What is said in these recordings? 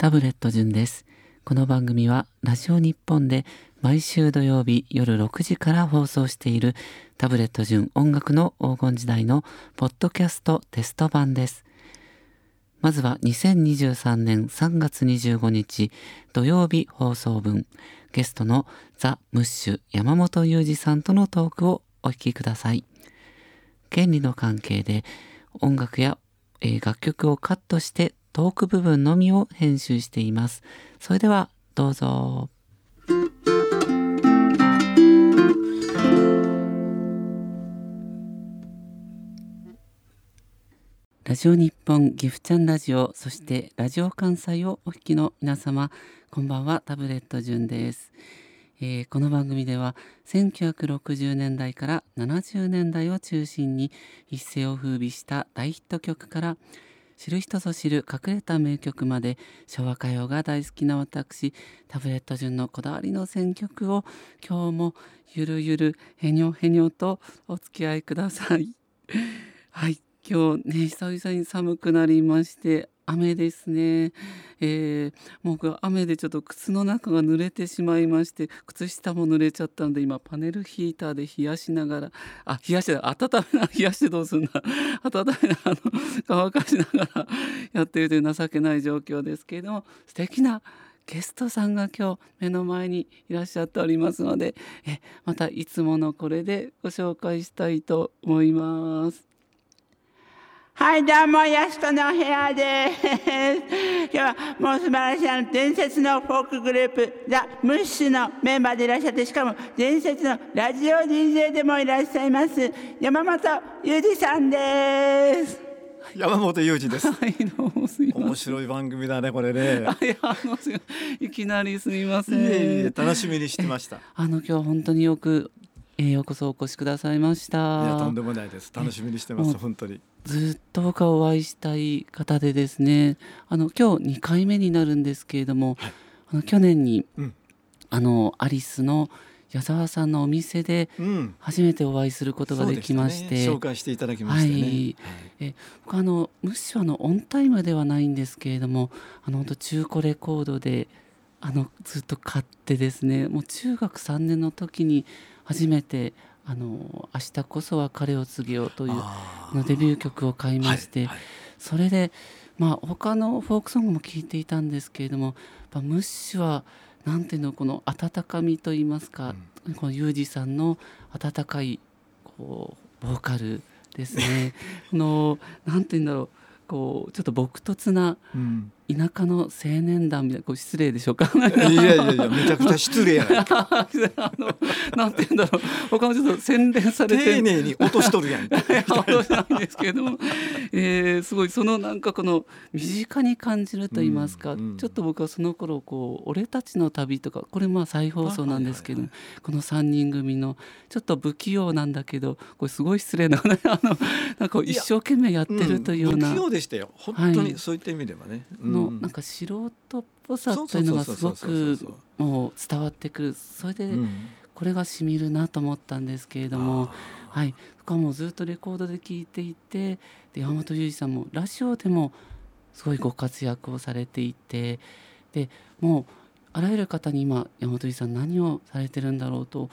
タブレット順です。この番組はラジオ日本で毎週土曜日夜6時から放送しているタブレット順音楽の黄金時代のポッドキャストテスト版です。まずは2023年3月25日土曜日放送分ゲストのザ・ムッシュ山本裕二さんとのトークをお聞きください。権利の関係で音楽や、えー、楽曲をカットしてトーク部分のみを編集しています。それではどうぞ。ラジオ日本ギフチャンラジオそしてラジオ関西をお聞きの皆様こんばんはタブレット順です。えー、この番組では1960年代から70年代を中心に一世を風靡した大ヒット曲から知る人ぞ知る隠れた名曲まで昭和歌謡が大好きな私タブレット順のこだわりの選曲を今日もゆるゆるへにょへにょとお付き合いください。はい今日ね久々に寒くなりまして雨ですね、えー、僕は雨でちょっと靴の中が濡れてしまいまして靴下も濡れちゃったんで今パネルヒーターで冷やしながらあ冷やして温めな 冷やしてどうすんだ温めなあの乾かしながら やっているという情けない状況ですけれども素敵なゲストさんが今日目の前にいらっしゃっておりますのでえまたいつものこれでご紹介したいと思います。はい、どうも、ヤスコの部屋です。今日はもう素晴らしいあの伝説のフォークグループ、ザ・ムッシュのメンバーでいらっしゃって、しかも伝説のラジオ DJ でもいらっしゃいます、山本裕二さんです。山本裕二です。はい、どうもすみません。面白い番組だね、これね。いや、あの、いきなりすみません。いえいえ楽しみにしてました。あの、今日本当によくえー、ようこそお越しくださいました。いやとんでもないです。楽しみにしてます。本当に。ずっと僕はお会いしたい方でですね。あの今日2回目になるんですけれども、はい、あの去年に、うん、あのアリスの矢沢さんのお店で初めてお会いすることができまして、うんね、紹介していただきましたね。はい、え僕あのむしろあのオンタイムではないんですけれども、あの本当中古レコードであのずっと買ってですね、もう中学3年の時に初めてあの「明日こそは彼を告げよう」というのデビュー曲を買いまして、はいはい、それでまあ他のフォークソングも聴いていたんですけれどもやっぱムッシュはなんていうのこの温かみといいますか、うん、このユージさんの温かいこうボーカルですね。このなんていうんだろうこうちょっと朴突な田舎の青年団みたいなこう失礼でしょうか。いやいやいやめちゃくちゃ失礼やあの なんて言うんだろう。他もちょっと洗練されて。丁寧に落としとるやん落としないんですけれども、えー、すごいそのなんかこの身近に感じると言いますか、うんうん、ちょっと僕はその頃こう「俺たちの旅」とかこれまあ再放送なんですけど、この3人組のちょっと不器用なんだけどこれすごい失礼な あのなんか一生懸命やってるというような。不器用でしたよ。本当にそういった意味ではね。のなんか素人っぽさというのがすごくもう伝わってくる。それでこれがしみるなと思ったんですけれども、はい、僕はもうずっとレコードで聴いていてで山本裕二さんもラジオでもすごいご活躍をされていてでもうあらゆる方に今山本裕二さん何をされてるんだろうと、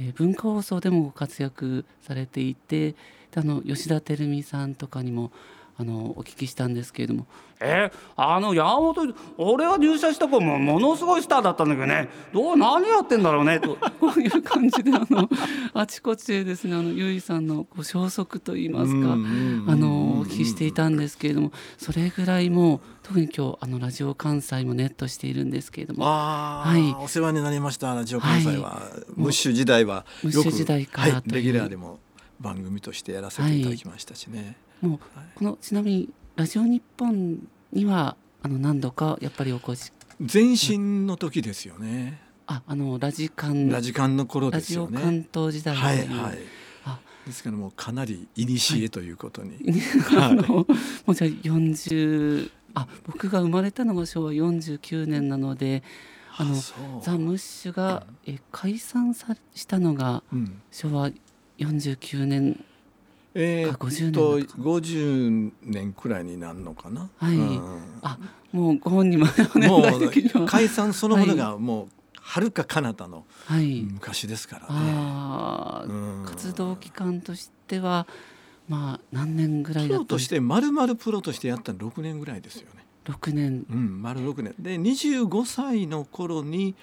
えー、文化放送でもご活躍されていてあの吉田照美さんとかにもあのお聞きしたんですけれども「えー、あの山本俺が入社した子もものすごいスターだったんだけどね。どう何やってんだろうね」と。こういう感じであのあちこちでですねあのゆいさんのこう消息といいますかあのお聞きしていたんですけれどもそれぐらいもう特に今日あのラジオ関西もネットしているんですけれどもはい、お世話になりましたラジオ関西は、はい、ムッシュ時代はムッシュ時代から、はい、レギュラーでも番組としてやらせていただきましたしね。はい。もうこのちなみにラジオ日本にはあの何度かやっぱりお越し前身の時ですよね。あ、あのラジカンラジカンの頃ですよね。ラジオ関東時代はいはい。ですからもうかなり古ということに。はい、あのもうじゃあ40あ僕が生まれたのが昭和49年なので。あのザ・ムッシュが、え解散さしたのが昭和49年えー、か50と年だと50年くらいになるのかな？はい。うん。あもうご本人も解散そのものがもうはるか彼方のはい、昔ですからね。ああ、うん。活動期間としてはまあ何年ぐらいプロとだったんですして丸々プロとしてやったの6年ぐらいですよね。6年。うん、丸6年。で25歳の頃に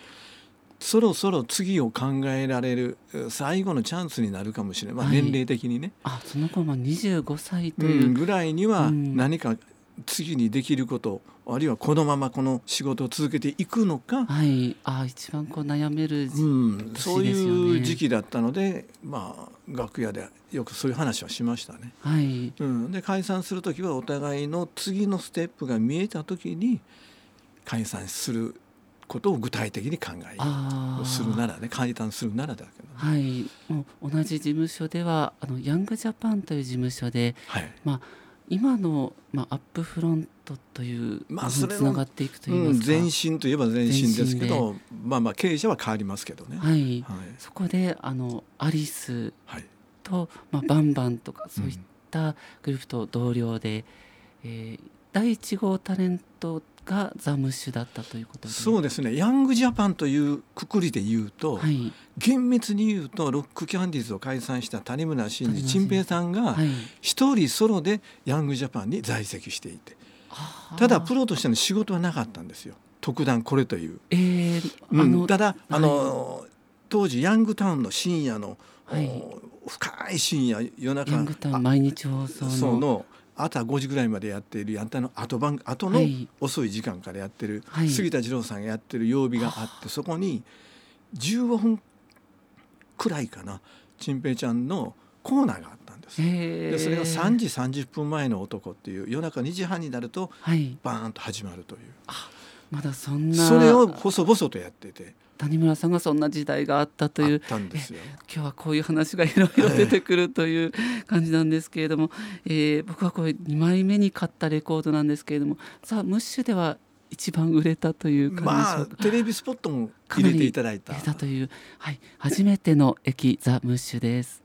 そろそろ次を考えられるえ最後のチャンスになるかもしれない、まあ、はい。年齢的にね、あその頃まあ25歳とういう、ん、ぐらいにはうん。何か次にできること、あるいはこのままこの仕事を続けていくのか、はい。あ一番こう悩める時、うん、そういう時期だったので、まあ、楽屋でよくそういう話はしましたね。はい。うん、で解散する時はお互いの次のステップが見えた時に解散することを具体的に考えああするならね解散するならだけどね。はい。もう同じ事務所ではあのヤングジャパンという事務所ではい。今の、まあ、アップフロントというまあそれのつながっていくといいうん、ますか、前身といえば前身ですけどまあまあ経営者は変わりますけどね。はい。はい。そこであのアリスはい。と、まあ、バンバンとかそういったグループと同僚で、えー第1号タレントがザ・ムッシュだったということで。そうですね。ヤングジャパンというくくりで言うと、はい。厳密に言うとロックキャンディーズを解散した谷村新司陳平さんがはい。一人ソロでヤングジャパンに在籍していてあー。ただプロとしての仕事はなかったんですよ。特段これという。えーうん。ただあの、当時ヤングタウンの深夜の、深い深夜夜中。ヤングタウンあ毎日放送の朝5時ぐらいまでやっているやったの後番後のはい。遅い時間からやってる、はい。杉田二郎さんがやってる曜日があってそこに15分くらいかな陳平ちゃんのコーナーがあったんです。でそれが3時30分前の男っていう夜中2時半になるとはい。バーンと始まるという。まだそんな。それを細々とやってて谷村さんがそんな時代があったという。今日はこういう話がいろいろ出てくるという感じなんですけれども、えー僕はこれ2枚目に買ったレコードなんですけれどもさあムッシュでは一番売れたという感じでしまあ。テレビスポットも入れていただいたという、はい、初めての駅ザ・ムッシュです。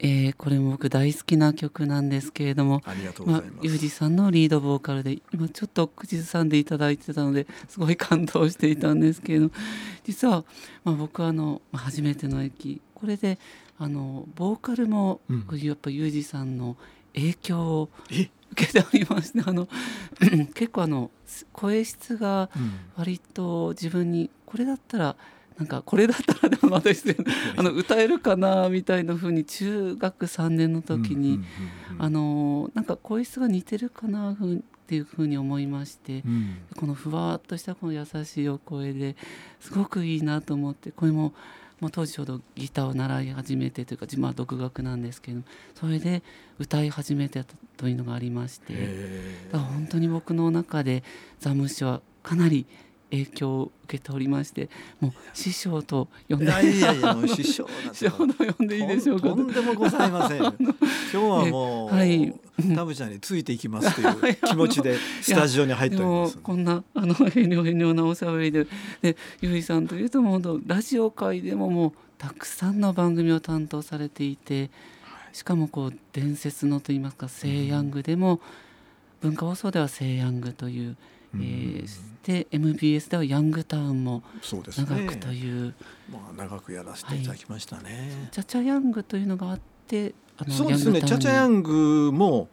はい、えーこれも僕大好きな曲なんですけれども、ありがとうごまあざいま、す。ユージさんのリードボーカルで今ちょっと口ずさんでいただいてたのですごい感動していたんですけれども実は、まあ、僕はあのまあ初めての駅これであのボーカルも、うん。やっぱユージさんの影響をえ、受けておりましてあの結構あの声質がうん。割と自分にこれだったらなんかこれだったらでもまた失礼あの歌えるかなみたいな風に中学3年の時に、あのなんか声質が似てるかなふうっていうふうに思いまして、うん。このふわっとしたこの優しいお声ですごくいいなと思ってこれももう当時ちょうどギターを習い始めてというか自分は独学なんですけどそれで歌い始めてたというのがありましてへだから本当に僕の中でザ・ムッシュはかなり影響を受けておりましてもう師匠と呼んで。ーいやいや師匠と呼んでいいでしょうかとんでもございません。今日はもう、はい。タブちゃんについていきますという 気持ちでスタジオに入っております。こんなあの変量変量なおしゃべりででゆいさんというともうラジオ界でももうたくさんの番組を担当されていてしかもこう伝説のといいますか「セイヤング」でも、文化放送では「セイヤング」という、うんえーで MBS では「ヤングタウン」も長くという、まあ長くやらせていただきましたね。チャチャヤングというのがあってあのそうですね。チャチャヤグングも。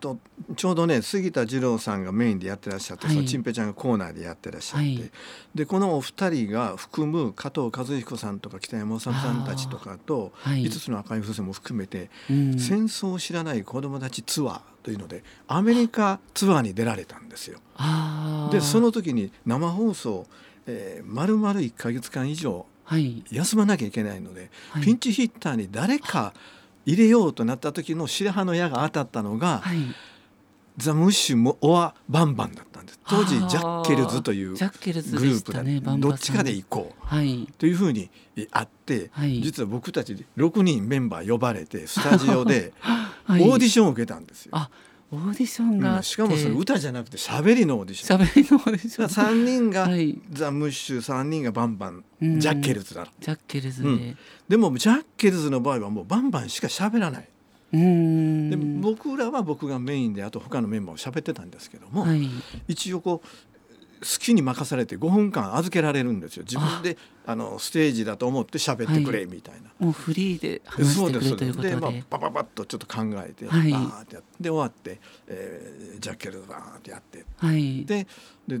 とちょうどね杉田二郎さんがメインでやってらっしゃって、はい。そのチンペイちゃんがコーナーでやってらっしゃって、はい。でこのお二人が含む加藤和彦さんとか北山治さんたちとかとはい。5つの赤い風船も含めて、うん。戦争を知らない子どもたちツアーというのでアメリカツアーに出られたんですよ。でその時に生放送、えー、丸々1か月間以上はい、休まなきゃいけないので、はい。ピンチヒッターに誰か入れようとなった時の白羽の矢が当たったのが、はい、ザ・ムッシュもオア・バンバンだったんです。当時ジャッケルズというグループだでしたどっちかで行こう。はい。というふうにえあって、はい。実は僕たち6人メンバー呼ばれてスタジオで はい。オーディションを受けたんですよ。あオーディションがあって、うん。しかもそれ歌じゃなくて喋りのオーディション。喋りのオーディション。3人がはい。ザ・ムッシュ3人がバンバンうん。ジャッケルズだジャッケルズで、ううん。でもジャッケルズの場合はもうバンバンしか喋らない。で僕らは僕がメインであと他のメンバーを喋ってたんですけども、はい。一応こう好きに任されて5分間預けられるんですよ。自分であのステージだと思って喋ってくれみたいな。もうフリーで話してくれるということで。でまあ、パパパッとちょっと考えて、はい。バーってやってで終わって、えージャッケルバーってやって。はい。でで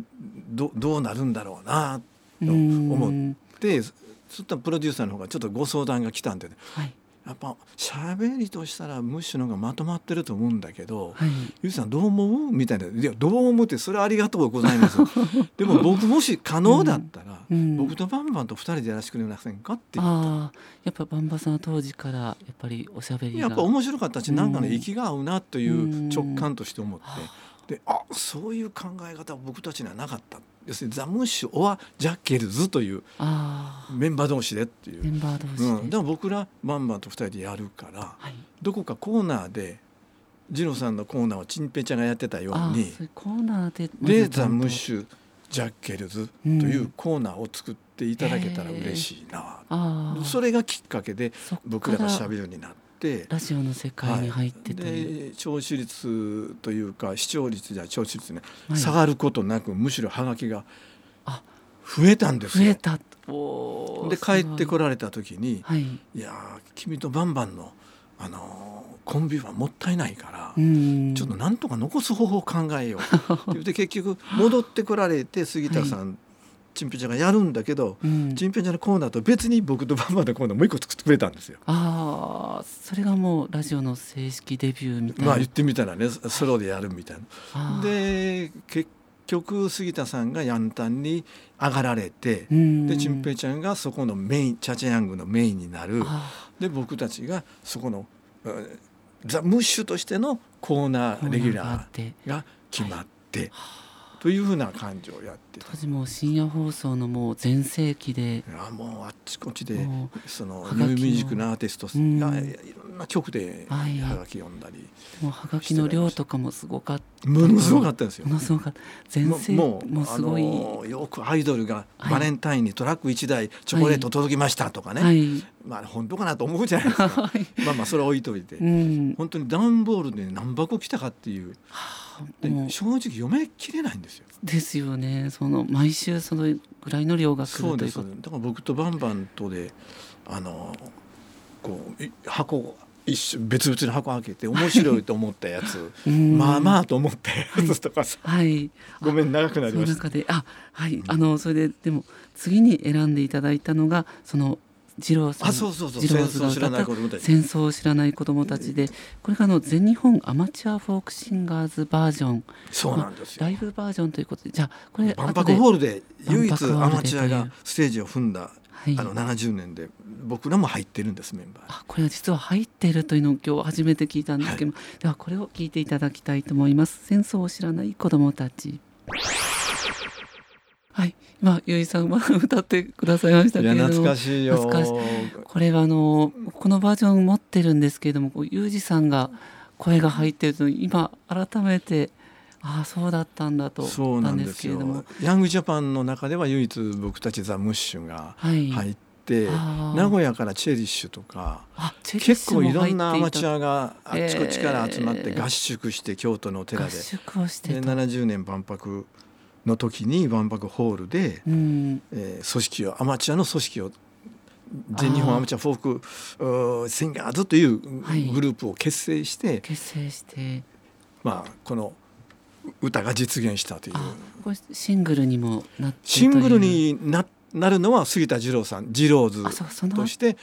どどうなるんだろうなうと思っんてそしたらプロデューサーの方がちょっとご相談が来たんで、ね、はいやっぱ喋りとしたらムッシュの方がまとまってると思うんだけど、はい。ゆうさんどう思う？みたいな「いやどう思うってそれはありがとうございます」でも僕もし可能だったら、うん。僕とバンバンと2人でやらせてくれませんかって言った。ああやっぱバンバさんは当時からやっぱりおしゃべりが。やっぱ面白かったし、なんかねうん息が合うなという直感として思って、はであそういう考え方は僕たちにはなかった要するにザ・ムッシュ・オア・ジャッケルズというメンバー同士でっていう、メンバー同士で、うん、だから僕らバンバンと2人でやるからはい。どこかコーナーでジロさんのコーナーをチンペイちゃんがやってたようにコーナーででザ・ムッシュ・ジャッケルズといううんコーナーを作っていただけたら嬉しいな、ああそれがきっかけで僕らが喋るようになって。ラジオの世界に入ってとい。う、で聴取率というか視聴率じゃ聴取率ね、はい。下がることなくむしろハガキがあ増えたんですよ。増えた。で帰ってこるられた時にはい「いやー君とバンバンの、あのーコンビはもったいないから、うん。ちょっとなんとか残す方法を考えよう」って言って結局戻ってこられて杉田さん、チンペイちゃんがやるんだけど、うん。チンペイちゃんのコーナーと別に僕とバンバンのコーナーもう一個作ってくれたんですよ。ああそれがもうラジオの正式デビューみたいな、まあ言ってみたらねソロでやるみたいな。で結局杉田さんがヤンタンに上がられて、うん。でチンペイちゃんがそこのメインチャチャヤングのメインになる。あで僕たちがそこのうんザ・ムッシュとしてのコーナーレギュラコーがあって。ーが決まって、というふうな感じをやってた。当。時もう深夜放送のもう全盛期で。いやもうあっちこっちでもそのニューミュージックのアーティストうん。がいろんな曲でははい。がき読んだり、もうはがきの量とかもすごかったものすごかったですよ。ものすごかった。全盛もうもうすごい、あのよくアイドルがはい。バレンタインにトラック1台チョコレート届きましたとかね、はい。まあ本当かなと思うじゃないですか。はい。まあまあそれは置いといて、うん。本当に段ボールで何箱来たかっていう正直読めきれないんですよ。ですよね。その毎週そのぐらいの量が来そうですると。いうことだから僕とバンバンとであのこうい箱一緒別々の箱開けて面白いと思ったやつ。うん。まあまあと思ったやつとかさ、はい。ごめん長くなりました。中であはい。あのそれででも次に選んでいただいたのがその二郎さん。あそうそうそう。二郎さん戦争を知らないが歌った子供たち。戦争を知らない子供たちで。これがあの全日本アマチュアフォークシンガーズバージョン。そうなんですよ。ライブバージョンということで。じゃあこれ万博ホールルで唯一アマチュアがステージを踏んだはい。あの70年で僕らも入ってるんですメンバーに。あこれは実は入っているというのを今日初めて聞いたんですけども、ではこれを聞いていただきたいと思います。戦争を知らない子供たち。はい。今ゆいさんは歌ってくださいましたけれども。懐かしいよ。懐かしこれはあのこのバージョン持ってるんですけれどもこうユージさんが声が入ってると今改めてああそうだったんだとそうなんですけれども。ヤングジャパンの中では唯一僕たちザ・ムッシュがはい、入って、あー。名古屋からチェリッシュとか結構いろんなアマチュ入アがあっちこっちから集まっえーて合宿して京都の寺で合宿をしてでた、70年万博の時に万博ホールで、うん、えー組織をアマチュアの組織を全日本アマチュアフォークうーシンガーズというはい。グループを結成して、結成して。まあ、この歌が実現したという。あこれシングルにもなってシングルにななるのは杉田二郎さん二郎ズあそうそのとして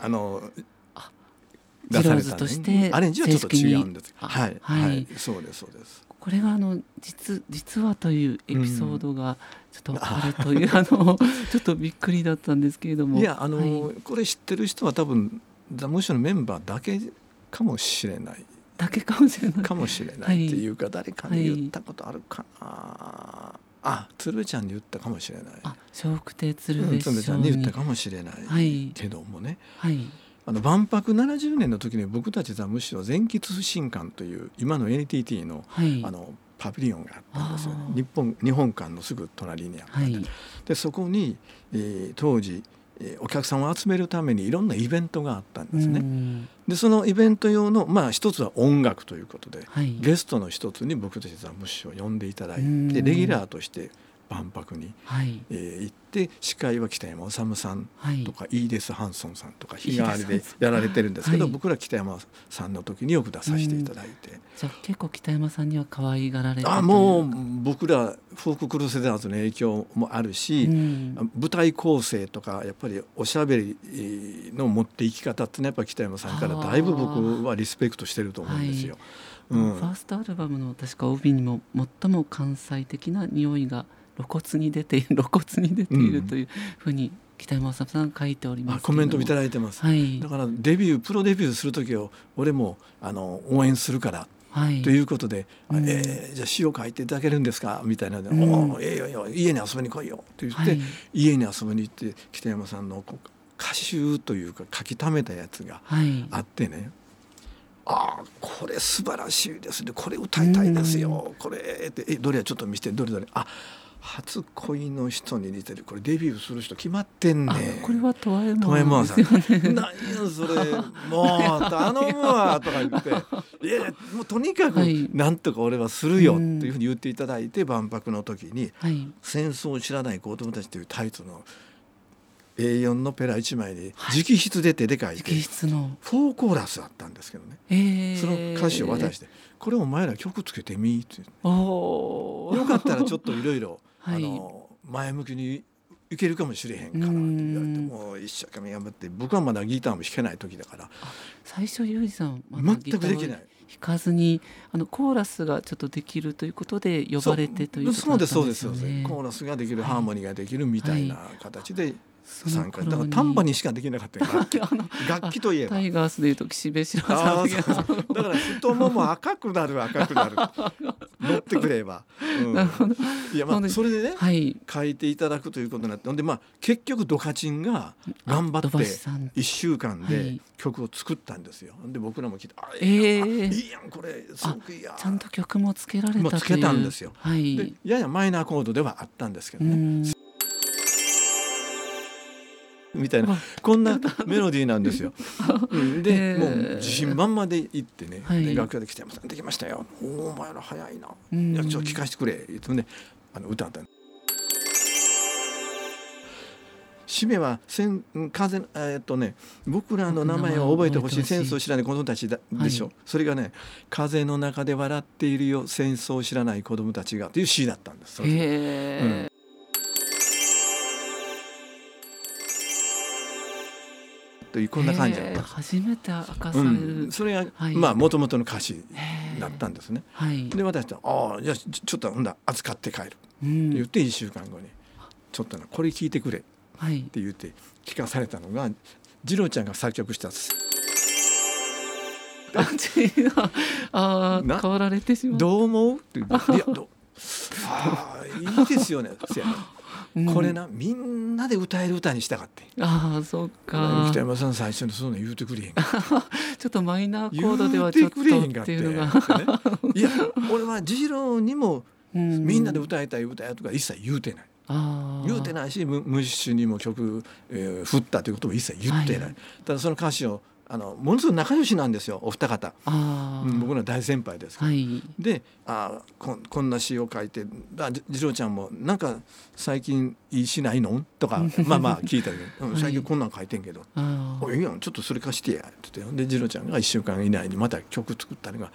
あのあ出された二郎ズとしてアレンジはちょっと違うんです。はい、あはい。はいそうですそうです。これがあの実実はというエピソードがちょっとあるという、あの ちょっとびっくりだったんですけれども。いやあの、はい。これ知ってる人は多分ザ・ムッシュのメンバーだけかもしれないだけかもしれない。かもしれなはいいっていうか、誰かに言ったことあるかな、あ鶴瓶ちゃんに言ったかもしれない。あ笑福亭鶴うん瓶鶴瓶ちゃんに言ったにかもしれない、はい。けどもね。はい。あの万博70年の時に僕たちはむしろ全喫不信館という今の NTT の,、はい。あのパビリオンがあったんですよね。日本日本館のすぐ隣にあった、はい。でそこに、えー当時、えーお客さんを集めるためにいろんなイベントがあったんですね。うんでそのイベント用のまあ一つは音楽ということではい。ゲストの一つに僕たちザムッシュを呼んでいただいうん。てレギュラーとして万博に、はい。えー行って司会は北山治さんはい。とかイーデス・ハンソンさんとか日替わりでやられてるんですけど、はい。僕ら北山さんの時によく出させていただいて、じゃあ結構北山さんには可愛がられてあもう僕らフォーククルセダーズの影響もあるし、うん。舞台構成とかやっぱりおしゃべりの持っていき方ってねやっぱ北山さんからだいぶ僕はリスペクトしてると思うんですよ。うんファーストアルバムの確か帯にも最も関西的な匂いが露骨に出て 露骨に出ているというふうに北山さん書いておりますあコメントいただだいてます。はい。だからデビュープロデビューする時を俺もあの応援するからはい。ということで「うん。えーじゃあ詩を書いていただけるんですか?」みたいなので「うん。おーええよええよ家に遊びに来いよ」って言って、はい。家に遊びに行って北山さんの歌集というか書き溜めたやつがはい。あってね。ああこれ素晴らしいですね。これ歌いたいですよ、これってえどれやちょっと見せてどれどれ。あ初恋の人に似てる。これデビューする人決まってんあねこれはトワエモモンンさんね。何やそれ。もう頼むわとか言って。いやいやもうとにかくはい。なんとか俺はするよってうんいうふうに言っていただいて万博の時にはい「戦争を知らない子供たち」というタイトルの A4 のペラ1枚ではい。直筆で手で書いて直筆の。フォーコーラスあったんですけどね。えー。その歌詞を渡して「これお前ら曲つけてみ」ってよかったらちょっといろいろはい。あの前向きにいけるかもしれへんからって言われてうん。もう一生懸命頑張って僕はまだギターも弾けない時だから。最初ユージさんまだ全くできない。ギターを弾かずにあのコーラスがちょっとできるということで呼ばれてということそうですそうだったんですそうです。よねコーラスができる、はい。ハーモニーができるみたいな形で参加だから頃にタンバにしかできなかったよ。楽器楽器といえば。タイガースでいうと岸辺白あさんだから太もも赤くなる赤くなる。乗ってくれば、うん。なるほど。いやまあそれでねはい。書いていただくということになってほんでまあ結局ドカチンが頑張土って橋さん1週間はでい。曲を作ったんですよ。で僕らも聞いて「あえいいやん、ー。あいいやんこれすごくいいや。ん」ちゃんと曲もつけられたというつけたんですよ。はい。でややマイナーコードではあったんですけどね、うんみたいな。こんなメロディーなんですよ。うん。で、もう自信満々で行ってね、は楽屋で来て「山さんできましたよ」おお前ら早いな」うん。いやちょっと聞かせてくれ」言ってねあの歌った。の締めはせん風えーっとね僕らの名前を覚えてほしい戦争を知らない子供たちだでしょ、はい。それがね「風の中で笑っているよ。戦争を知らない子供たちが」という詩だったんです。そのというこんな感じだった。初めて明かさうれる、ん、それが、はい。まあもともとの歌詞だったんですね。はい、で私と「ああじゃあちょちょっとほんだ預かって帰る」ってうん言って1週間後に「ちょっとなこれ聞いてくれ」ってはい言って聞かされたのが次郎ちゃんが作曲した。ああ変わられてし「まうどう思う?」って言って「いやどああいいですよね」せやうんこれなみんなで歌える歌にしたかってああそっか。北山さん最初にそんなん言うてくれへんか ちょっとマイナーコ言ードではうちょっとっってていうのが、いや俺は次郎にもうん。みんなで歌いたい歌やとか一切言うてない。言うてないしムムッシュにも曲、えー振ったということも一切言ってない、はい。ただその歌詞をあのものすごく仲良しなんですよお二方、僕の大先輩ですから、はい。であこんこんな詩を書いて次郎ちゃんもなんか最近いい詩ないの？とか まあまあ聞いたけど、うんはい。最近こんなん書いてんけど「あー。おいいやんちょっとそれ貸してや」って言ってで次郎ちゃんが1週間以内にまた曲作ったのが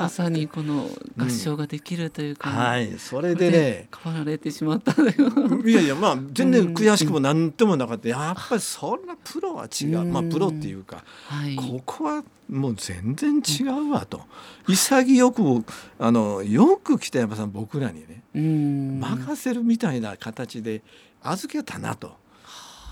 まさにこの合唱ができるというか、はいそれでね。変わられてしまったのよ。いやいやまあ全然悔しくもなんともなかった。やっぱりそんなプロは違う。うん。まあプロっていうかはい。ここはもう全然違うわと。潔くあのよく北山さん僕らにねうん。任せるみたいな形で預けたなと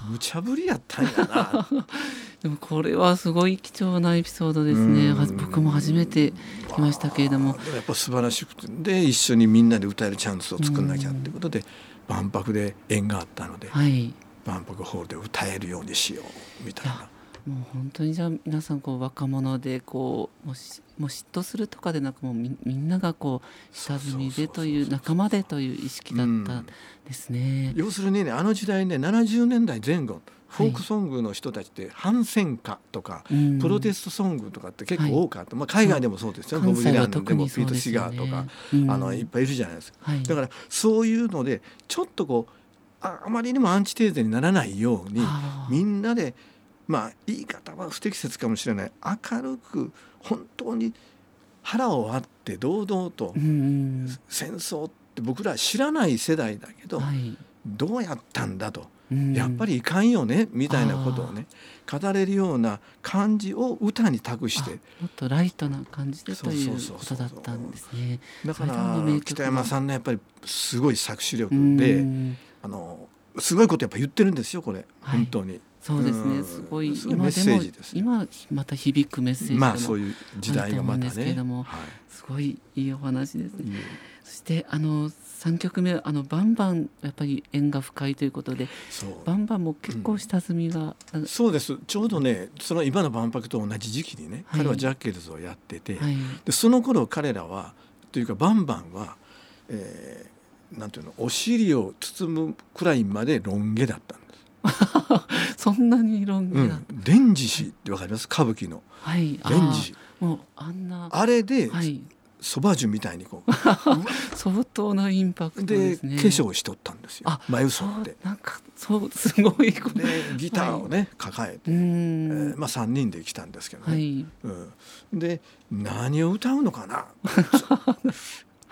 無茶ぶりやったんやな。でもこれはすごい貴重なエピソードですね。僕も初めて来ましたけれども。やっぱ素晴らしくてで一緒にみんなで歌えるチャンスを作んなきゃってことで万博で縁があったのではい。万博ホールで歌えるようにしようみたいな。もう本当にじゃあ皆さんこう若者でこうもうしもう嫉妬するとかでなくもうみみんながこう下積みでという仲間でという意識だったですね。要するにねあの時代ね70年代前後フォークソングの人たちって反戦歌とか、うん。プロテストソングとかって結構多かった、まあ、海外でもそうですよ。ボブ・ディランでもピート・シガーとか、うん。あのいっぱいいるじゃないですか。はい、だからそういうのでちょっとこうああまりにもアンチテーゼにならないようにみんなでまあ言い方は不適切かもしれない。明るく本当に腹を割って堂々と戦争って僕ら知らない世代だけどはい。どうやったんだと。うん。やっぱりいかんよねみたいなことをね語れるような感じを歌に託しあてもっとライトな感じでということだったんですね。だから北山さんのやっぱりすごい作詞力うでん。あのすごいことやっぱ言ってるんですよこれ。はい。本当に。そうですね、うん。すごい今でも今また響くメッセージまあそういう時代がまたあると思うんですけ。どもはすごいいいお話ですね。いそしてあの3曲目あのバンバンやっぱり縁が深いということでバンバンも結構下積みが、あそうです。ちょうどねその今の万博と同じ時期にね、はい。彼はジャッケルズをやってて、はい。でその頃彼らはというかバンバンは、えーなんていうのお尻を包むくらいまでロン毛だったんです。そんなにロン毛だ、うん、蓮司氏ってわかります？歌舞伎の。はい。あ蓮司氏ー。もうあんな。あれではい。そば、樹みたいにこう。相当なインパクトでね。化粧しとったんですよ。あ眉そ剃って。うなんかそうすごいこでギターをね、抱えて、うえん、ーまあ、3人で来たんですけどね、はい。うん、で何を歌うのかな？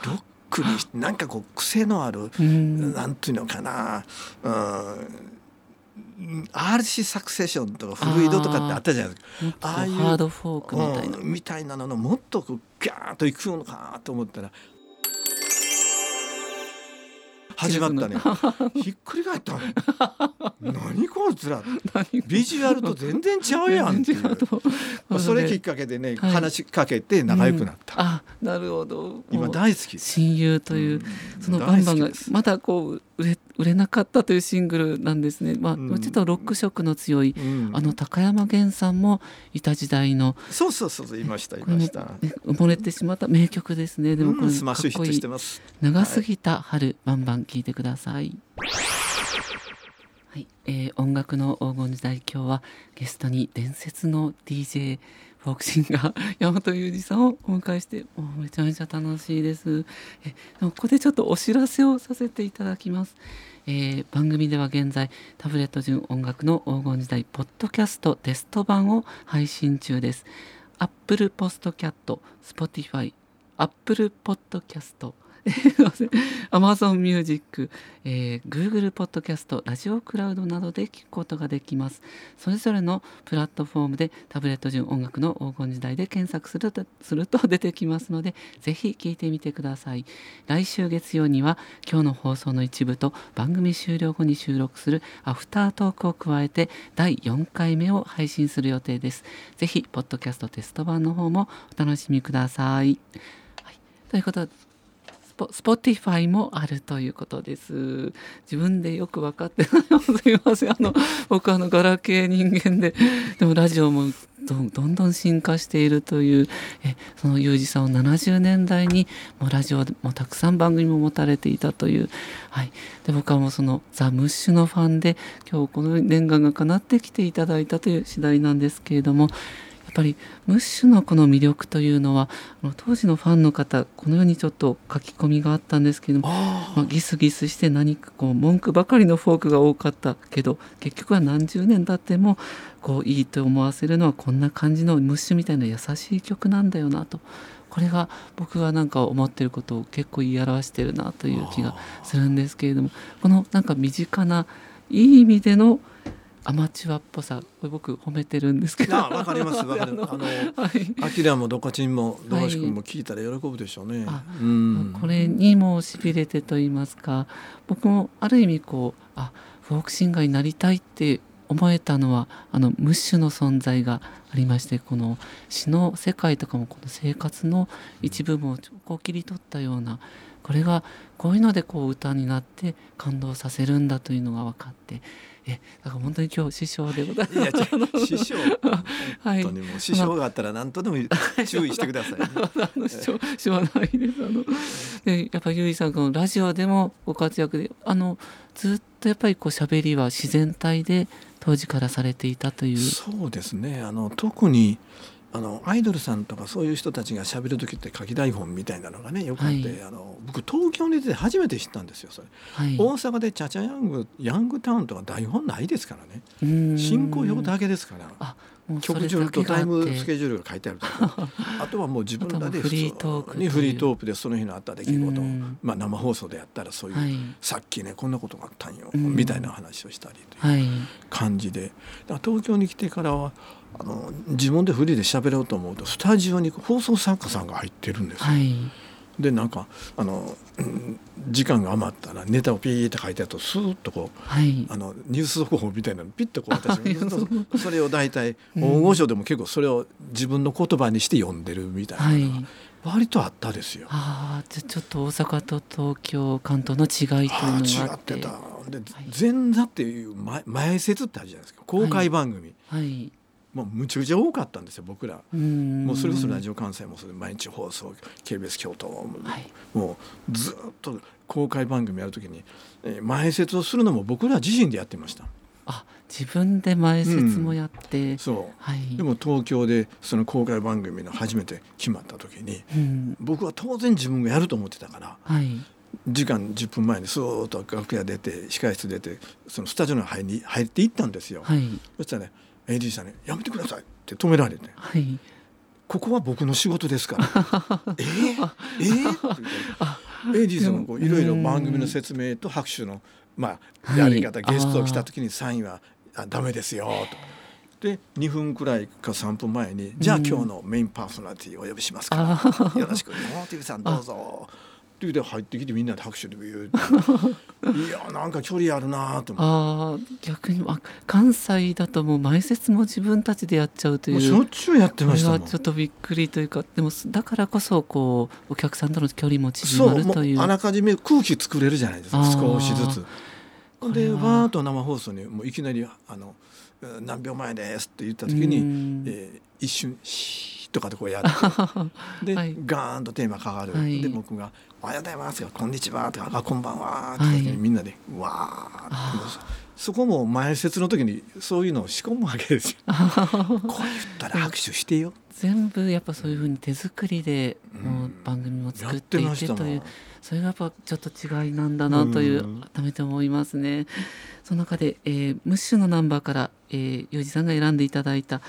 ロックにしなんかこう癖のある、うん。なんていうのかな、うん、RC サクセションとかフルイドとかってあったじゃないですか。ああいうハードフォークみたいな、うんみたいなののもっとこうギャーッといくのかなと思ったら。始まったね。ひっくり返ったの。何こいつら。ビジュアルと全然ちゃうやんっていう。まあそれきっかけでね、はい。話しかけて仲良くなった、うん。あなるほど。今大好きです。親友という、うん。そのバンバンがまだこう売れ売れなかったというシングルなんですね。まあ、うんもうちょっとロック色の強い、うんあの高山源さんもいた時代のそうそうそういましたいました、埋もれてしまった名曲ですね。でもこれうんかっこいいしてます長すぎた春、バンバン聞いてください。はい、えー音楽の黄金時代今日はゲストに伝説の DJ フォークシンガー大和裕二さんをお迎えしてもうめちゃめちゃ楽しいです。えここでちょっとお知らせをさせていただきます、えー番組では現在タブレット順音楽の黄金時代ポッドキャストテスト版を配信中です。Apple Podcast Spotify Apple Podcast Amazon Music、えー Google Podcast、ラジオクラウドなどで聞くことができます。それぞれのプラットフォームでタブレット順音楽の黄金時代で検索するとすると出てきますので、ぜひ聞いてみてください。来週月曜には今日の放送の一部と番組終了後に収録するアフタートークを加えて第4回目を配信する予定です。ぜひ、ポッドキャストテスト版の方もお楽しみください。はい、ということで、ポ Spotify もあるということです。自分でよく分かってない。のすみません。あの僕あのガラケー人間で、でもラジオもどんどん進化しているという。えそのユージさんを70年代にもうラジオもたくさん番組も持たれていたという、はい、で僕はもうそのザ・ムッシュのファンで今日この念願が叶ってきていただいたという次第なんですけれども。ぱりムッシュのこの魅力というのは当時のファンの方このようにちょっと書き込みがあったんですけれどもあまあ、ギスギスして何かこう文句ばかりのフォークが多かったけど結局は何十年経ってもこういいと思わせるのはこんな感じのムッシュみたいな優しい曲なんだよなと。これが僕がなんか思ってることを結構言い表してるなという気がするんですけれどもこのなんか身近ないい意味でのアマチュアっぽさこれ僕褒めてるんですけど。あわかりますわかる。あのはい。アキラもドカチンもドカシ君も聞いたら喜ぶでしょうね。あうん。これにもしびれてと言いますか僕もある意味こうあフォークシンガーになりたいって思えたのはあのムッシュの存在がありましてこの詩の世界とかもこの生活の一部分をこう切り取ったようなこれがこういうのでこう歌になって感動させるんだというのが分かってえだから本当に今日師匠でございます。師匠 はい本当にもう師匠があったら何とでも 注意してくださいね。あの師匠師匠はないです。あのでやっぱりゆいさんこのラジオでもご活躍であのずっとやっぱりこう喋りは自然体で当時からされていたという。そうですねあの特にあのアイドルさんとかそういう人たちが喋る時って書き台本みたいなのがねよくあって、はい。あの僕東京に出て初めて知ったんですよそれ、はい。大阪でチャチャヤングヤングタウンとか台本ないですからね。うん。進行表だけですから。曲順とタイムスケジジュールが書いてあるとか あとはもう自分らであとはフリートークという。にフリートークでその日のあった出来事。まあ、生放送でやったらそういう、はい。さっきねこんなことがあったんよ、うん。みたいな話をしたりというはい。感じで。東京に来てからはあの自分でフリーで喋ろうと思うとスタジオに放送作家さんが入ってるんですよ。はい。でなんかあの、うん時間が余ったらネタをピーって書いてあるとスーッとこうはい。あのニュース速報みたいなのピッとこう私 それを大体うん。大御所でも結構それを自分の言葉にして読んでるみたいなはい。のが割とあったですよ。ああじゃあちょっと大阪と東京関東の違いというのがあっ違っててた。でい。前座っていう前前説ってあるじゃないですか。公開番組、はいもうむちゃくちゃ多かったんですよ僕ら。うん。もうそれこそラジオ関西もそれ毎日放送 KBS 京都も,、はい。もうずっと公開番組やるときに、えー前説をするのも僕ら自身でやってました。あ自分で前説もやって、そはい。うでも東京でその公開番組の初めて決まった時にうん。僕は当然自分がやると思ってたからはい。時間10分前にスーッと楽屋出て控室出てそのスタジオの入り入っていったんですよ、はい。そしたらね AD さんに「やめてください」って止められて。はい「ここは僕の仕事ですから」えー、えー、って言って。あ AD さんもこういろいろ番組のうん説明と拍手のまあはい。やり方、ゲストが来た時にサインはあダメですよ。と。で2分くらいか3分前に「じゃあうん。今日のメインパーソナリティをお呼びしますかあら、よろしく日本 TV さんどうぞ」言って入ってきてみんなで拍手で言う いやなんか距離あるなと思って。あー逆にあ関西だともう前説も自分たちでやっちゃうという。しょっちゅうやってましたもん。はちょっとびっくりというかでもだからこそこうお客さんとの距離も縮まるという。うあらかじめ空気作れるじゃないですか少しずつ。でこれはわーっと生放送にもういきなりあの「何秒前です」って言った時に、うん。えー一瞬「シー」とかでこうやって。で、はい。ガーンとテーマかかる、はい。で僕が「おはようございます」とか「こんにちは」とか「あこんばんは」ってはい。みんなで「わー」ってあそこも前説の時にそういうのを仕込むわけですよ。こう言ったら拍手してよ。全部やっぱそういうふうに手作りでうん。もう番組もや作っていってというん。それがやっぱちょっと違いなんだなといううん。改めて思いますね。その中で、えームッシュのナンバーから、えー、ゆうじさんが選んでいただいた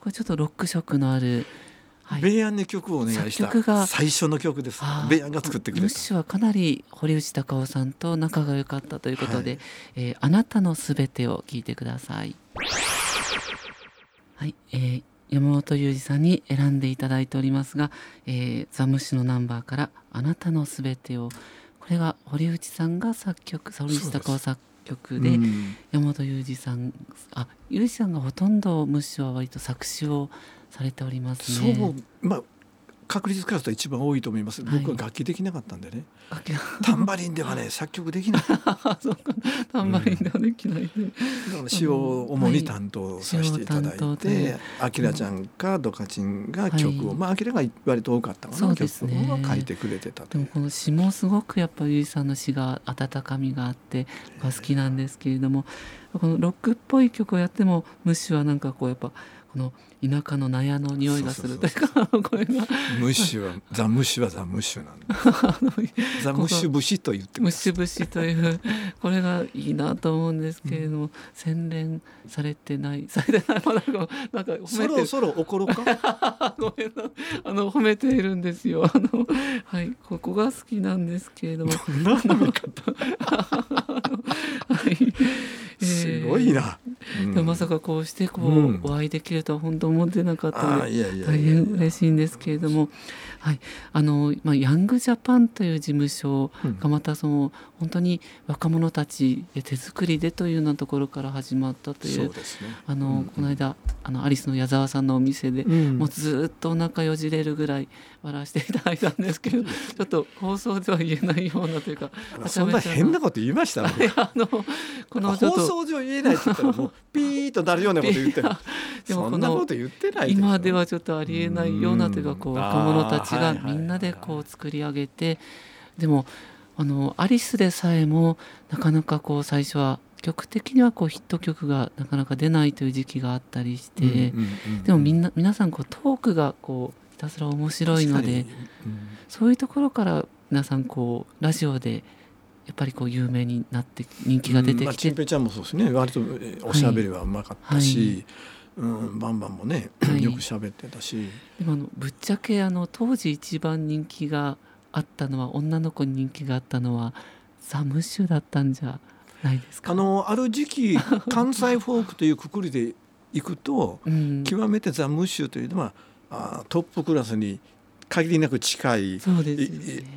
これちょっとロック色のある、はい、ベイアンに曲をお願いした作曲が。最初の曲です。あー。ベイアンが作ってくれた。ムッシュはかなり堀内孝雄さんと仲が良かったということで、えーあなたのすべてを聞いてください。はい、えー山本裕二さんに選んでいただいておりますが、えーザ・ムッシュのナンバーから「あなたのすべてを」これが堀内さんが作曲堀内孝雄作曲でうん。山本裕二さんあ裕二さんがほとんどムッシュは割と作詞をされておりますそね。うまあ確率からすると一番多いと思います。はい僕は楽器できなかったんでね。あきタンバリンではね 作曲できない。タンバリンができないで、だから詩を主に担当させていただいてで、あきらちゃんかドカチンが曲を、はいまああきらが割と多かったかそな、うですね曲を書いてくれてた。でもこの詩もすごくやっぱゆいさんの詩が温かみがあって好きなんですけれどもこのロックっぽい曲をやってもムッシュはなんかこうやっぱこの田舎の納屋の匂いがする。というか これがムッシュはザムッシュはザムッシュなんで、ザムッシ。ュ節と言ってくムッ。シュ節という。これがいいなと思うんですけれども、洗練されてない。されてないまだこうなんか褒めてる。そろそろ怒ろうか？ごめんな。あの褒めているんですよ。あのはい。ここが好きなんですけれども。な。はい、えーすごいな。さかこうしてこう、うん。お会いできるとは本当思ってなかったので大変嬉しいんですけれども、はい。あのまあ、ヤングジャパンという事務所うん。がまたその本当に若者たちで手作りでというようなところから始まったといそうあの、うん。この間あのアリスの矢沢さんのお店で、うん。もうずっとお腹よじれるぐらい笑わせていただいたんですけど ちょっと放送では言えないようなというかそんな変なこと言いましたいや あのこの放と送上言えないって言ったらもうピーッとなるようなこと言ってる。でもこのそんなこと言ってないですよ。今ではちょっとありえないようなというかこううん若者たちがみんなでこう作り上げてでもあのアリスでさえもなかなかこう最初は曲的にはこうヒット曲がなかなか出ないという時期があったりして、でもみんな皆さんこうトークがこうひたすら面白いのでうん。そういうところから皆さんこうラジオでやっぱりこう有名になって人気が出てまあ、きて、チンペイちゃんもそうですね。割とえーおしゃべりはうまかったし、うん、バンバンもね、はい。よく喋ってたし。でもあのぶっちゃけあの当時一番人気があったのは女の子に人気があったのはザ・ムッシュだったんじゃないですか？あのある時期関西フォークというくくりでいくとうん、極めてザ・ムッシュというのはあートップクラスに限りなく近いね。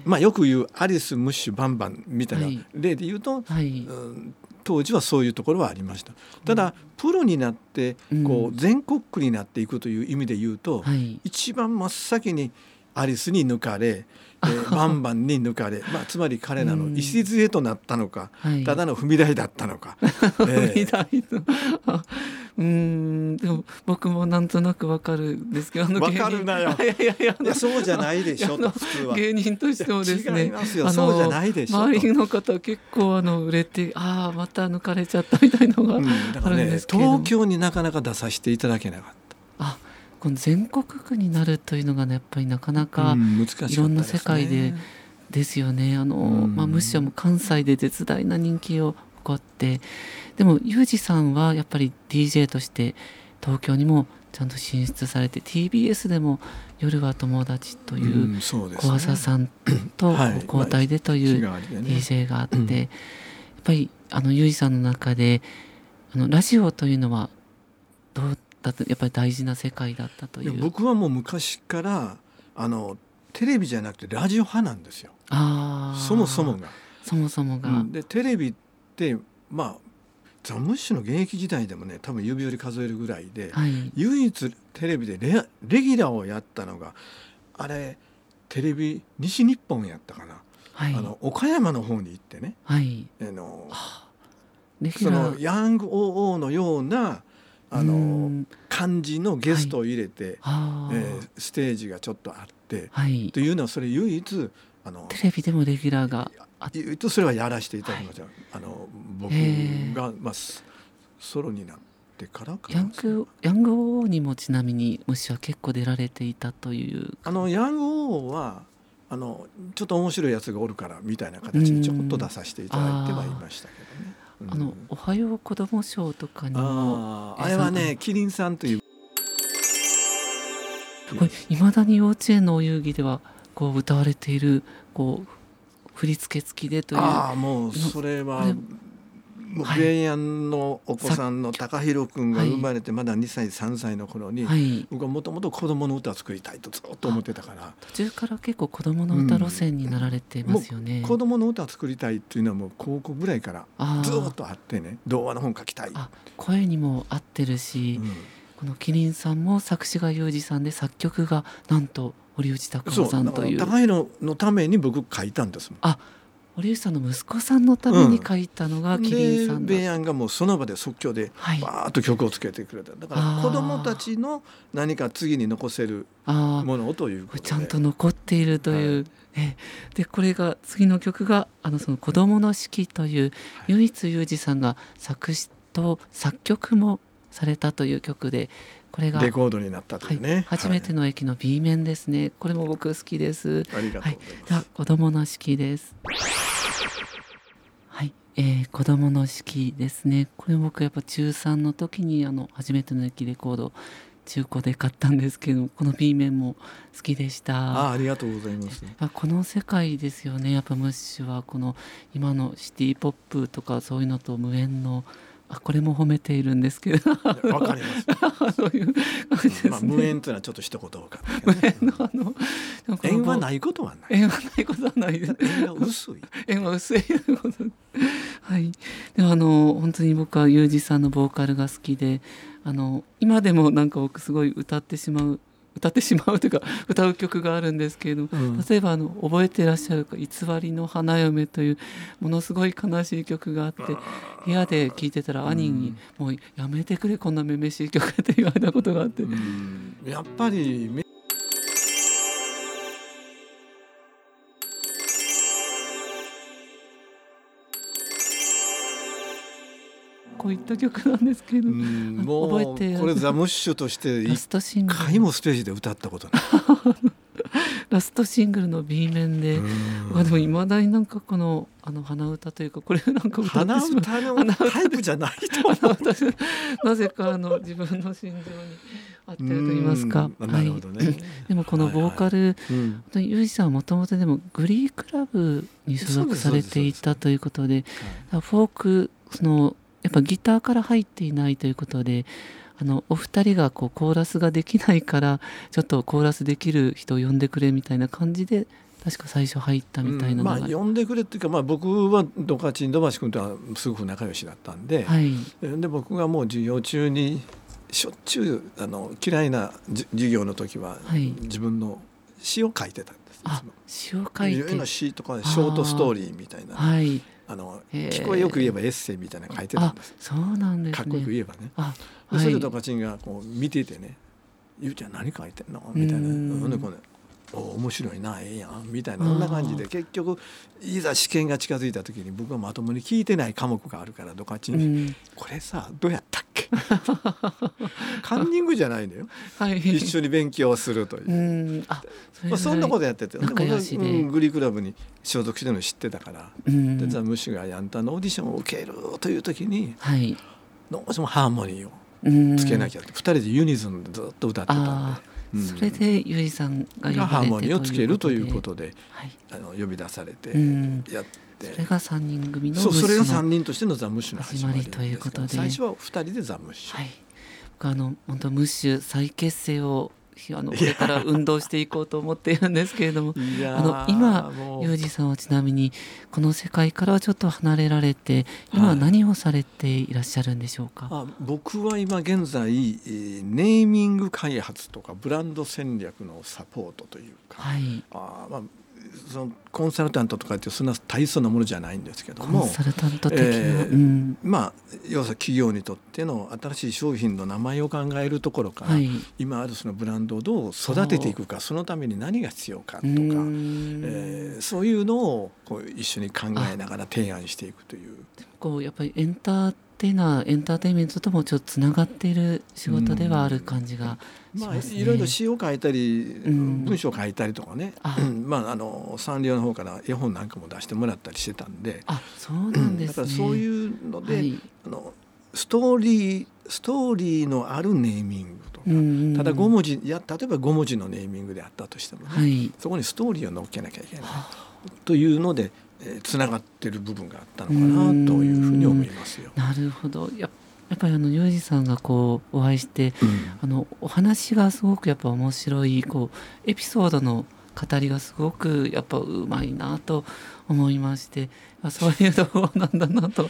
まあ、よく言うアリス・ムッシュ・バンバンみたいなはい。例で言うと、はい、うん当時はそういうところはありました。ただプロになってこうん。う全国区になっていくという意味で言うと、はい、一番真っ先にアリスに抜かれ、えーバンバンに抜かれ、まあ、つまり彼らのうん。礎となったのか、はい、ただの踏み台だったのか、えみたいな。あ うーん、でも僕もなんとなくわかるんですけど、あのわかるなよ。いやいやいや、そうじゃないでしょ普通は。芸人としてもですねそうじゃないでしょ。と周りの方結構あの売れてああまた抜かれちゃったみたいのが、あるんですけれど。も東京になかなか出させていただけなかっあこの全国区になるというのがねやっぱりなかなた、かいろんな世界でですよね。あの、うん。まあ、むしろ関西で絶大な人気を誇ってでもユージさんはやっぱり DJ として東京にもちゃんと進出されて TBS でも「夜は友達」という小朝さんとはい。交代でという DJ があって、うん。やっぱりあのユージさんの中であのラジオというのはどうだったやっぱり大事な世界だったという。僕はもう昔からあのテレビじゃなくてラジオ派なんですよ。そもそもが。そもそもが、うん。でテレビってまあザ・ムッシュの現役時代でもね多分指折り数えるぐらいで、はい。唯一テレビでレレギュラーをやったのがあれテレビ西日本やったかな、はい。あの岡山の方に行ってね。はい。あのそのヤング OO のようなあうのん。感じのゲストを入れて、あー。えーステージがちょっとあってはい。というのはそれ唯一あのテレビでもレギュラーがあ唯一それはやらせていただきました、あの僕が、まあ、ソソロになってからかな。ヤングヤング王にもちなみにむしは結構出られていたという。あのヤング OO はあのちょっと面白いやつがおるからみたいな形でちょこっと出させていただいてはいましたけどね。あの「おはよう子ども賞」とかにもあれはえねキリンさんという。これいまだに幼稚園のお遊戯ではこう歌われているこう振り付け付きでという。ああもうそれはこれもうはい。ベイヤンのお子さんの高弘君がはい生まれてまだ2歳3歳の頃に、はい。僕はもともと子供の歌を作りたいとずっと思ってたから。途中から結構子どもの歌路線になられてますよね。子供の歌を作りたいっていうのはもう高校ぐらいからずっとあってね。童話の本書きたい。あ声にも合ってるし、うん。このキリンさんも作詞がユージさんで作曲がなんと堀内孝雄さんという。高弘のために僕書いたんですもん。あ堀内さんの息子さんのために書いたのがキリンさんだ、でベイヤンがもうその場で即興ではい。バーッと曲をつけてくれた。だから子供たちの何か次に残せるものをということちゃんと残っているという、はい。えでこれが次の曲があのその子供の式という、唯一ユージさんが作詞と作曲もされたという曲でこれがレコードになったとはいいうね、初めての駅の B 面ですね、これも僕好きです。はい。ありがとうございます、では子供の式です。はい、えー、子供の式ですね。これ僕やっぱ中3の時にあの初めての駅レコード中古で買ったんですけど、この B 面も好きでした。あありがとうございますあこの世界ですよね。やっぱムッシュはこの今のシティポップとかそういうのと無縁のあこれも褒めているんですけどわかります。そういう感じですねまあ無縁というのはちょっと一言多かったけどね、あの縁はないことはない。縁はないことはない縁が薄い。縁は薄いはいでもあの本当に僕はユージさんのボーカルが好きであの今でもなんか僕すごい歌ってしまう歌ってしまうというか 歌う曲があるんですけれども、うん。例えばあの覚えていらっしゃるか「偽りの花嫁」というものすごい悲しい曲があって部屋で聴いてたら兄に「もうやめてくれこんなめめしい曲」って言われたことがあって、うん。やっぱりこういった曲なんですけれど、もう覚えてこれザ・ムッシュとしてラ一ストシングル回もステージで歌ったことない。ラストシングルの B 面で、まあでもいまだになんかこのあの鼻歌というかこれなんか歌って鼻しまう。歌のタイプじゃないと思う。なぜかあの自分の？心情に合ってると言いますか。うんなるほどね。はい、でもこのボーカル、うん本当にユージさんはもともとでもグリークラブに所属されていたとい。うことでフォークそのやっぱギターから入っていないということであのお二人がこうコーラスができないからちょっとコーラスできる人を呼んでくれみたいな感じで確か最初入ったみたいなのが、まあ呼んでくれっていうか、まあ、僕はドカチン土橋君とはすごく仲良しだったんで,、はい。で僕がもう授業中にしょっちゅうあの嫌いなじ授業の時は、はい。自分の詩を書いてたんですいあ詩を書いて。詩とかショートストーリーみたいな。あはいのへー聞こえよく言えばエッセイみたいなの書いてたあんです。そうなんですね。かっこよく言えばね。あではいそれでドカチンがこう見ててね「ゆうちゃん何書いてんの?」みたいな「うん。ほんでこうねお面白いなええやん」みたいなそんな感じで結局いざ試験が近づいた時に僕はまともに聞いてない科目があるからドカチンに。うん。これさどうやったっけ？カンニングじゃないのよ。はい。一緒に勉強するという。う。ん。あそれまあ、そんなことやってて。で僕は仲良しで。うんグリークラブに所属してるの知ってたから、うん。でザ・ムッシュがヤンタンのオーディションを受けるという時にはい。どうしてもハーモニーをうん。つけなきゃって、二人でユニゾンでずっと歌ってたんで。あ。うん。それでゆいさんが呼ばれてハーモニーをつけるというこでとではい。あの呼び出されてうん。やって、それが三人組のそうそれがムッシュの3人としてのザ・ムッシュの始まり始まりということで。最初は2人でザ・ムッシュ、はい、僕あの本当ムッシュ再結成をあのこれから運動していこうと思っているんですけれども。あの今ユージさんはちなみにこの世界からはちょっと離れられて今ははい。何をされていらっしゃるんでしょうか、あ僕は今現在、えーネーミング開発とかブランド戦略のサポートというか、はい。あーまあ、そのコンサルタントとかってそんな大層なものじゃないんですけどコンもサルタント的な、えーうん。まあ要は企業にとっての新しい商品の名前を考えるところから、はい。今あるそのブランドをどう育てていくかそのために何が必要かとか、えーそういうのをこう一緒に考えながら提案していくという。こうやっぱりエンターテイナーエンターテインメントともちょっとつながっている仕事ではある感じがしまあ、ますね。いろいろ詩を書いたり、ん。文章を書いたりとかね、あ。うん。まあ、あのサンリオの方から絵本なんかも出してもらったりしてたんで、あそうなんですね。だからそういうので、はい。あのストーリーストーリーのあるネーミングとか、うんうんうん。ただ5文字や例えば5文字のネーミングであったとしてもね、はい。そこにストーリーを乗っけなきゃいけないというのでつな、がってる部分があったのかなというふうに思いますよ。なるほど。ややっぱりあのユージさんがこうお会いしてうん。あのお話がすごくやっぱ面白いこうエピソードの語りがすごくやっぱうまいなと思いましてあそういうところなんだなと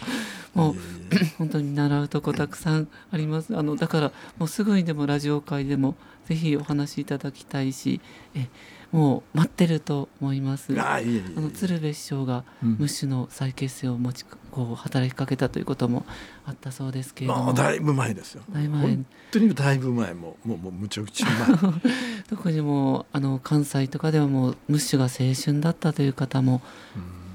もう 本当に習うとこたくさんあります。あのだからもうすぐにでもラジオ会でもぜひお話しいただきたいしえもう待ってると思います。あの鶴瓶師匠がうん。ムッシュの再結成を持ちこう働きかけたということもあったそうですけれども。まあ、だいぶ前ですよ。だいぶ前。本当にだいぶ前もうもうもうむちゃくちゃ前。特にもうあの関西とかではもうムッシュが青春だったという方も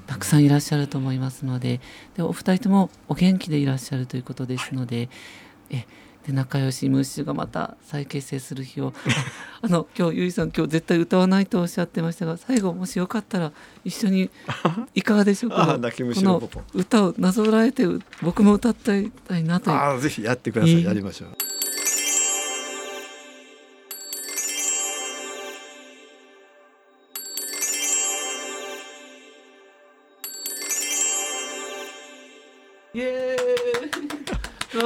たくさんいらっしゃると思いますので。でお二人ともお元気でいらっしゃるということですので,、えで仲良しムッシュがまた再結成する日を。あ あの今日ゆいさん今日絶対歌わないとおっしゃってましたが最後もしよかったら一緒に いかがでしょうか？この歌をなぞらえて僕も歌っていたいなとああぜひやってください。やりましょう。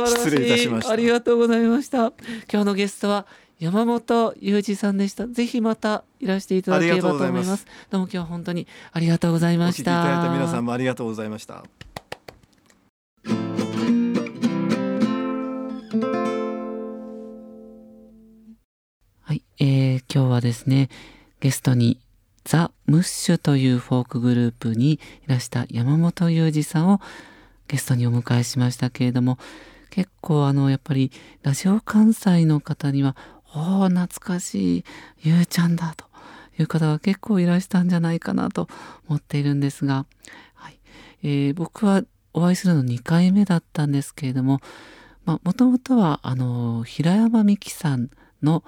失礼いたしましたありがとうございました。今日のゲストは山本裕二さんでした。ぜひまたいらしていただければと思います。どうも今日は本当にありがとうございました。お聞きいただいた皆さんもありがとうございました。はい、えー、今日はですねゲストにザ・ムッシュというフォークグループにいらした山本裕二さんをゲストにお迎えしましたけれども結構あのやっぱりラジオ関西の方には「おお懐かしいゆうちゃんだ」という方が結構いらしたんじゃないかなと思っているんですが、はい。えー、僕はお会いするの2回目だったんですけれどももともとはあの平山美樹さんの、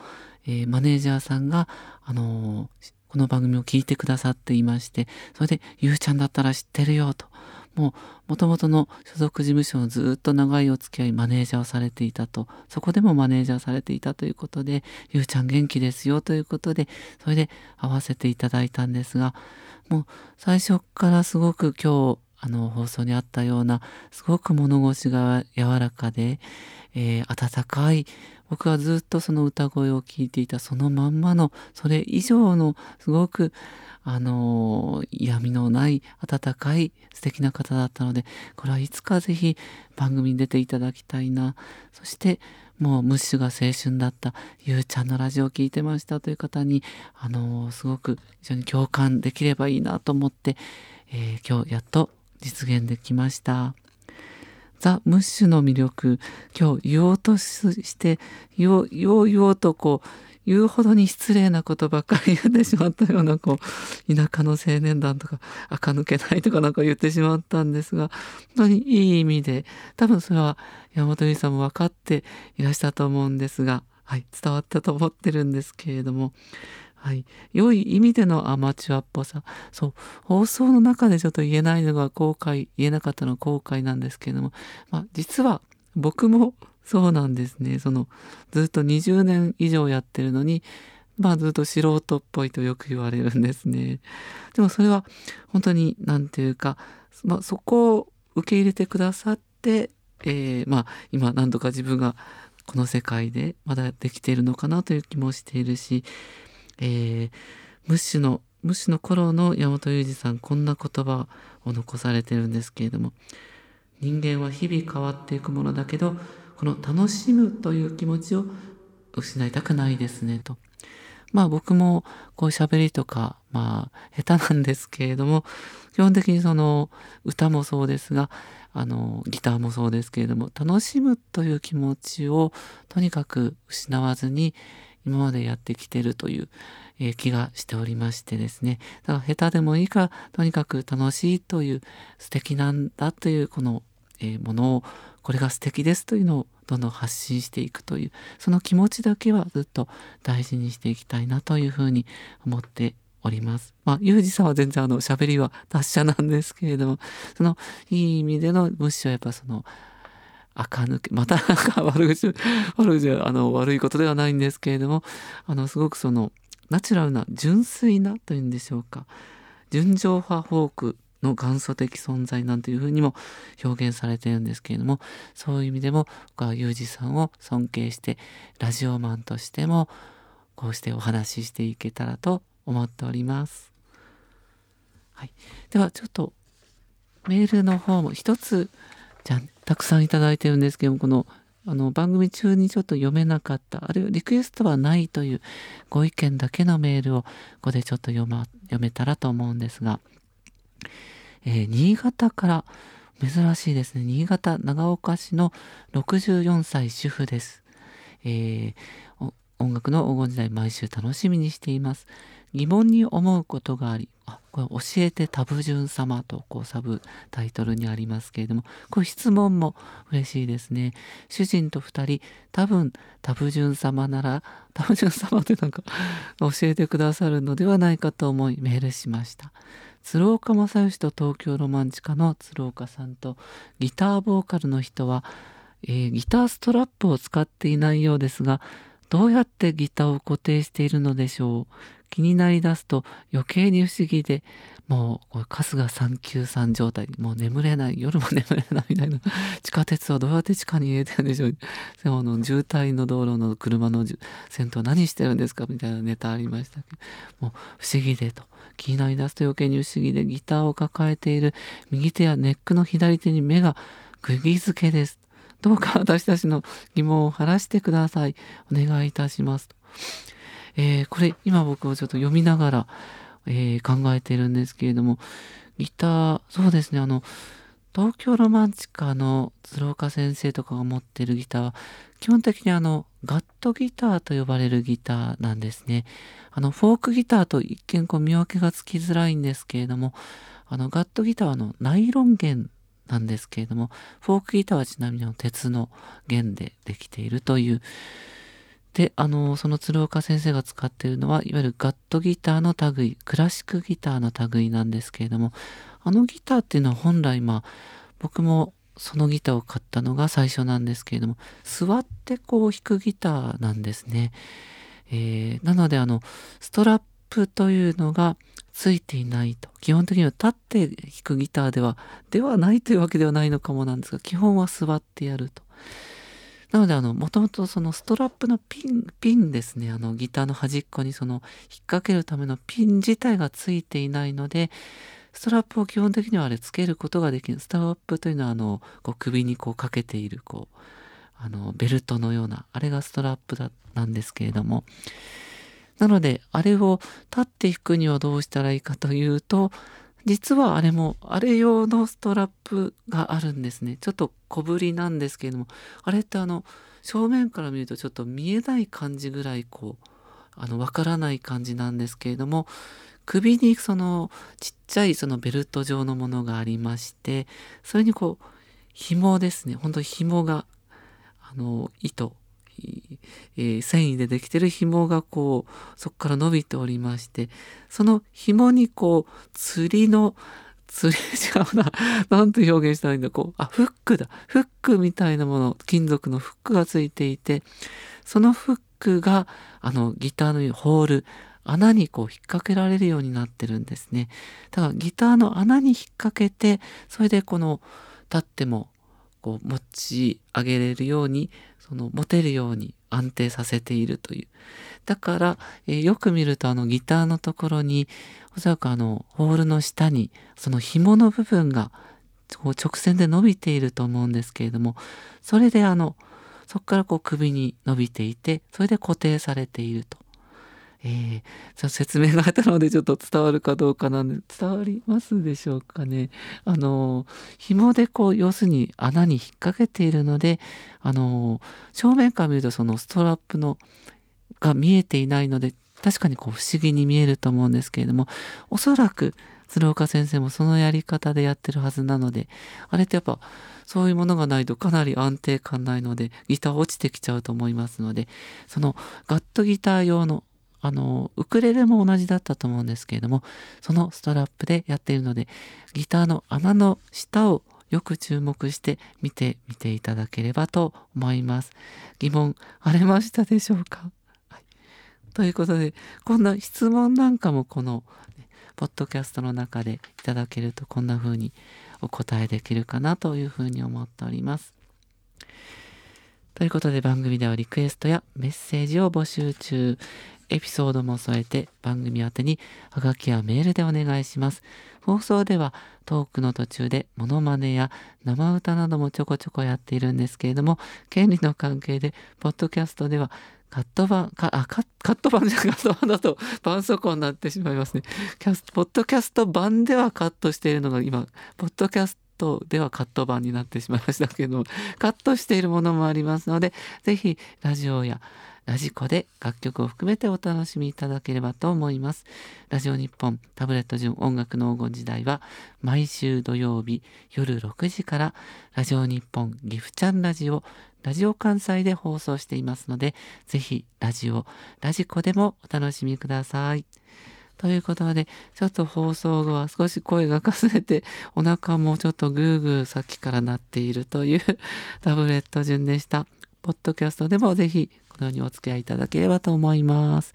えー、マネージャーさんがあのこの番組を聞いてくださっていましてそれで「ゆうちゃんだったら知ってるよ」ともう元々の所属事務所のずっと長いお付き合いマネージャーをされていたと。そこでもマネージャーされていたということで「ゆうちゃん元気ですよ」ということでそれで会わせていただいたんですがもう最初からすごく今日あの放送にあったようなすごく物腰が柔らかで、えー、温かい僕はずっとその歌声を聞いていたそのまんまのそれ以上のすごくあの嫌味のない温かい素敵な方だったのでこれはいつかぜひ番組に出ていただきたいなそしてもうムッシュが青春だったゆうちゃんのラジオを聞いてましたという方にあのすごく非常に共感できればいいなと思って、えー、今日やっと実現できました。ザ・ムッシュの魅力今日言おうとして言おう言おう言おうとこう言うほどに失礼なことばっかり言ってしまったようなこう田舎の青年団とか垢抜けないとかなんか言ってしまったんですが本当にいい意味で多分それは山本由依さんも分かっていらしたと思うんですが、はい、伝わったと思ってるんですけれども。はい、良い意味でのアマチュアっぽさそう放送の中でちょっと言えないのが後悔言えなかったのは後悔なんですけれども、まあ、実は僕もそうなんですね。そのずっと20年以上やってるのに、まあずっと素人っぽいとよく言われるんですね。でもそれは本当に何て言うか、まあ、そこを受け入れてくださって、えー、まあ今何度か自分がこの世界でまだできているのかなという気もしているし、えー、ムッシュのムッシュの頃の山本裕二さんこんな言葉を残されてるんですけれども人間は日々変わっていくものだけどこの楽しむという気持ちを失いたくないですねと。まあ僕もこう喋りとかまあ下手なんですけれども基本的にその歌もそうですがあのギターもそうですけれども楽しむという気持ちをとにかく失わずに今までやってきてるという、え、気がしておりましてですねだから下手でもいいからとにかく楽しいという素敵なんだというこの、え、ものをこれが素敵ですというのをどんどん発信していくというその気持ちだけはずっと大事にしていきたいなというふうに思っております。まあ、ゆうじさんは全然あの喋りは達者なんですけれどもそのいい意味でのむしろやっぱその垢抜け またなんか悪口悪口あの悪いことではないんですけれどもあのすごくそのナチュラルな純粋なというんでしょうか純情派フォークの元祖的存在なんていうふうにも表現されてるんですけれどもそういう意味でも僕はユージさんを尊敬してラジオマンとしてもこうしてお話ししていけたらと思っております。はい、ではちょっとメールの方も一つじゃたくさんいいてるんですけどもこのあの番組中にちょっと読めなかったあるいはリクエストはないというご意見だけのメールをここでちょっと読,、ま、読めたらと思うんですがえー、新潟から珍しいですね。新潟長岡市の64歳主婦です、えー、音楽の黄金時代毎週楽しみにしています。疑問に思うことがありあこれ教えてタブジュン様とこうサブタイトルにありますけれどもこれ質問も嬉しいですね。主人と2人多分タブジュン様なら タブジュン様ってなんか教えてくださるのではないかと思いメールしました。鶴岡正義と東京ロマンチカの鶴岡さんとギターボーカルの人は、えー、ギターストラップを使っていないようですがどうやってギターを固定しているのでしょう？気になりだすと余計に不思議でもう春日三級さん状態もう眠れない夜も眠れないみたいな。地下鉄はどうやって地下に入れてるんでしょう？でもの渋滞の道路の車の先頭何してるんですか？みたいなネタありましたけどもう不思議でと。気になりだすと余計に不思議でギターを抱えている。右手やネックの左手に目が釘付けです。どうか私たちの疑問を晴らしてください。お願いいたします、えー、これ今僕もちょっと読みながらえー、考えているんですけれども。ギターそうですね。あの東京ロマンチカの鶴岡先生とかが持ってるギター。は基本的にあのガットギターと呼ばれるギターなんですね。あのフォークギターと一見こう見分けがつきづらいんですけれどもあのガットギターはのナイロン弦なんですけれどもフォークギターはちなみに鉄の弦でできているというで、あの、その鶴岡先生が使っているのは、いわゆるガットギターの類、クラシックギターの類なんですけれども、あのギターっていうのは本来、まあ、僕もそのギターを買ったのが最初なんですけれども、座ってこう弾くギターなんですね。えー、なので、あの、ストラップというのがついていないと。基本的には立って弾くギターでは、ではないというわけではないのかもなんですが、基本は座ってやると。なので、あの、もともとそのストラップのピン、ピンですね、あの、ギターの端っこにその、引っ掛けるためのピン自体がついていないので、ストラップを基本的にはあれつけることができる。ストラップというのは、あの、こう首にこうかけている、こう、あの、ベルトのような、あれがストラップだ、なんですけれども、なので、あれを立って弾くにはどうしたらいいかというと、実はあれも、あれ用のストラップがあるんですね。ちょっと小ぶりなんですけれども、あれってあの、正面から見るとちょっと見えない感じぐらいこう、あの、わからない感じなんですけれども、首にそのちっちゃいそのベルト状のものがありまして、それにこう、紐ですね。本当紐が、あの、糸、えー、繊維でできてる紐がこうそこから伸びておりましてその紐にこう釣りの釣り違うな何て表現したらいいんだこうあフックだフックみたいなもの金属のフックがついていてそのフックがあのギターのホール穴にこう引っ掛けられるようになってるんですね。だからギターの穴に引っ掛けてそれでこの立ってもこう持ち上げれるようにその持てるように安定させているという。だから、えー、よく見るとあのギターのところにおそらくあのホールの下にその紐の部分がこう直線で伸びていると思うんですけれどもそれであのそこからこう首に伸びていてそれで固定されていると。えー、説明があったのでちょっと伝わるかどうかなんで伝わりますでしょうかね。あの紐でこう要するに穴に引っ掛けているのであの正面から見るとそのストラップのが見えていないので確かにこう不思議に見えると思うんですけれどもおそらく鶴岡先生もそのやり方でやってるはずなのであれってやっぱそういうものがないとかなり安定感ないのでギター落ちてきちゃうと思いますのでそのガットギター用のあの、ウクレレも同じだったと思うんですけれども、そのストラップでやっているので、ギターの穴の下をよく注目して見てみていただければと思います。疑問晴れましたでしょうか、はい、ということで、こんな質問なんかもこの、ね、ポッドキャストの中でいただけるとこんな風にお答えできるかなというふうに思っております。ということで番組ではリクエストやメッセージを募集中。エピソードも添えて番組宛にハガキやメールでお願いします。放送ではトークの途中でモノマネや生歌などもちょこちょこやっているんですけれども、権利の関係で、ポッドキャストではカット版、かあカット版じゃカット版だと絆創膏になってしまいますね。キャスポッドキャスト版ではカットしているのが今、ポッドキャストではカット版になってしまいましたけども、カットしているものもありますので、ぜひラジオやラジコで楽曲を含めてお楽しみいただければと思います。ラジオ日本タブレット順音楽の黄金時代は毎週土曜日夜6時からラジオ日本ギフチャンラジオラジオ関西で放送していますので、ぜひラジオ、ラジコでもお楽しみください。ということで、ちょっと放送後は少し声がかすれて、お腹もちょっとグーグーさっきからなっているというタブレット順でした。ポッドキャストでもぜひこのようにお付き合いいただければと思います。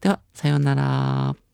では、さようなら。